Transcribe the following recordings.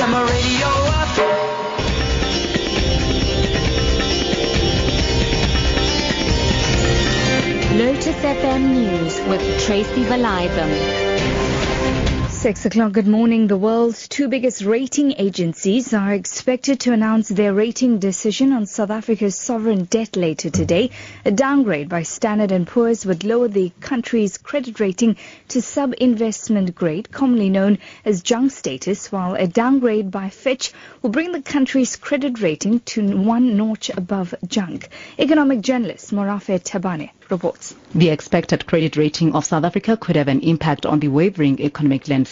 Turn radio up. Lotus FM News with Tracy Valaydham. Six o'clock. Good morning. The world's two biggest rating agencies are expected to announce their rating decision on South Africa's sovereign debt later today. A downgrade by Standard & Poor's would lower the country's credit rating to sub-investment grade, commonly known as junk status, while a downgrade by Fitch will bring the country's credit rating to one notch above junk. Economic journalist Morafe Tabane reports. The expected credit rating of South Africa could have an impact on the wavering economic landscape.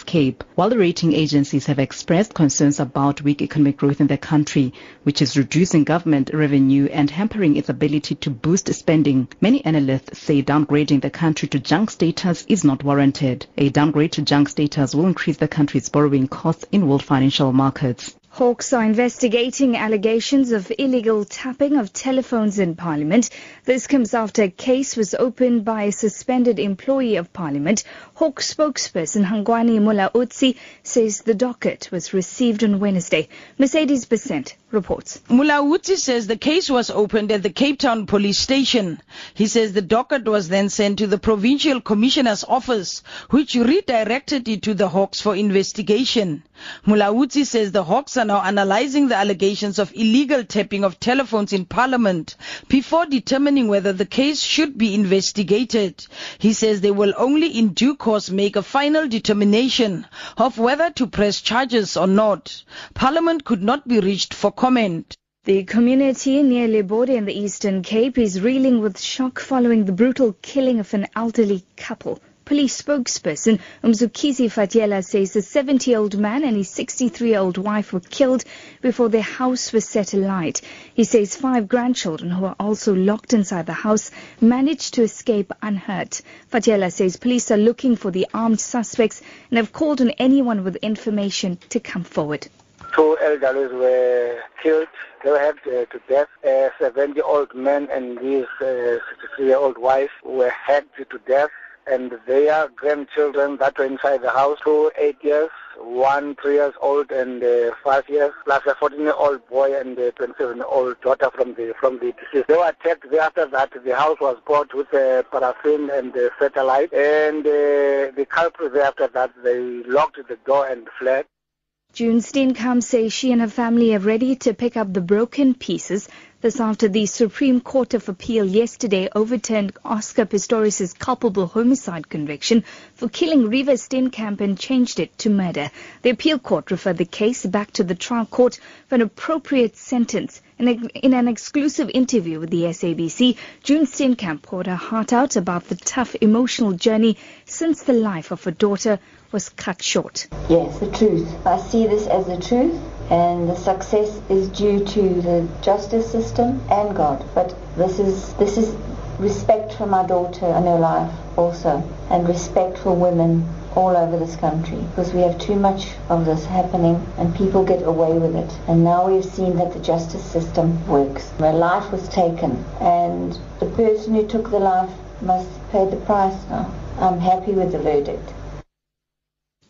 While the rating agencies have expressed concerns about weak economic growth in the country, which is reducing government revenue and hampering its ability to boost spending, many analysts say downgrading the country to junk status is not warranted. A downgrade to junk status will increase the country's borrowing costs in world financial markets. Hawks are investigating allegations of illegal tapping of telephones in Parliament. This comes after a case was opened by a suspended employee of Parliament. Hawks spokesperson Hangwani Mulaudzi says the docket was received on Wednesday. Mercedes Besent reports. Mulaudzi says the case was opened at the Cape Town police station. He says the docket was then sent to the provincial commissioner's office, which redirected it to the Hawks for investigation. Mulaudzi says the Hawks are now analyzing the allegations of illegal tapping of telephones in Parliament before determining whether the case should be investigated. He says they will only in due course make a final determination of whether to press charges or not. Parliament could not be reached for comment. The community near Libode in the Eastern Cape is reeling with shock following the brutal killing of an elderly couple. Police spokesperson Umzukizi Fatyela says the 70-year-old man and his 63-year-old wife were killed before their house was set alight. He says five grandchildren who are also locked inside the house managed to escape unhurt. Fatyela says police are looking for the armed suspects and have called on anyone with information to come forward. Two elderly were killed. They were hacked uh, to death. A 70-year-old man and his 63-year-old wife were hacked to death and their grandchildren that were inside the house, two eight years, one three years old and uh, five years, plus a 14-year-old boy and a 27-year-old daughter from the from the deceased. They were attacked. After that, the house was bought with uh, paraffin and uh, satellite, and uh, the culprits after that they locked the door and fled. June Steenkamp says she and her family are ready to pick up the broken pieces this after the Supreme Court of Appeal yesterday overturned Oscar Pistorius' culpable homicide conviction for killing Reeva Steenkamp and changed it to murder. The appeal court referred the case back to the trial court for an appropriate sentence. In an exclusive interview with the SABC, June Steenkamp poured her heart out about the tough emotional journey since the life of her daughter was cut short. Yes, the truth. I see this as the truth and the success is due to the justice system and God. But this is this is respect for my daughter and her life also, and respect for women all over this country because we have too much of this happening and people get away with it. And now we've seen that the justice system works. A life was taken and the person who took the life must pay the price now. I'm happy with the verdict.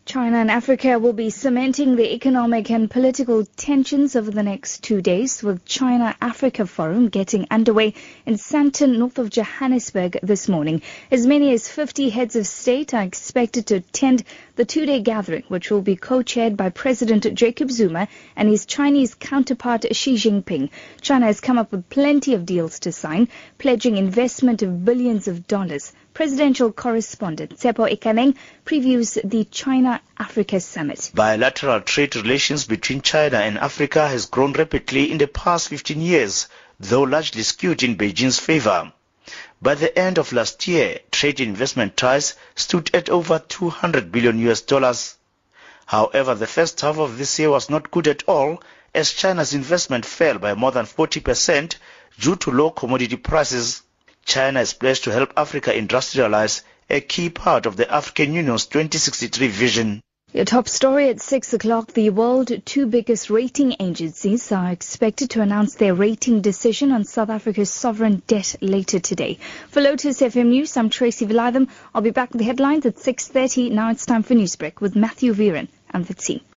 China and Africa will be cementing the economic and political tensions over the next two days, with China-Africa Forum getting underway in Sandton, north of Johannesburg this morning. As many as 50 heads of state are expected to attend the two-day gathering, which will be co-chaired by President Jacob Zuma and his Chinese counterpart Xi Jinping. China has come up with plenty of deals to sign, pledging investment of billions of dollars. Presidential correspondent Tsepo Ikaneng previews the China-Africa summit. Bilateral trade relations between China and Africa has grown rapidly in the past 15 years, though largely skewed in Beijing's favor. By the end of last year, trade investment ties stood at over 200 billion US dollars. However, the first half of this year was not good at all as China's investment fell by more than 40% due to low commodity prices. China is pledged to help Africa industrialize, a key part of the African Union's 2063 vision. Your top story at 6 o'clock. The world's two biggest rating agencies are expected to announce their rating decision on South Africa's sovereign debt later today. For Lotus FM News, I'm Tracy Valaydham. I'll be back with the headlines at 6.30. Now it's time for Newsbreak with Matthew Viren and the team.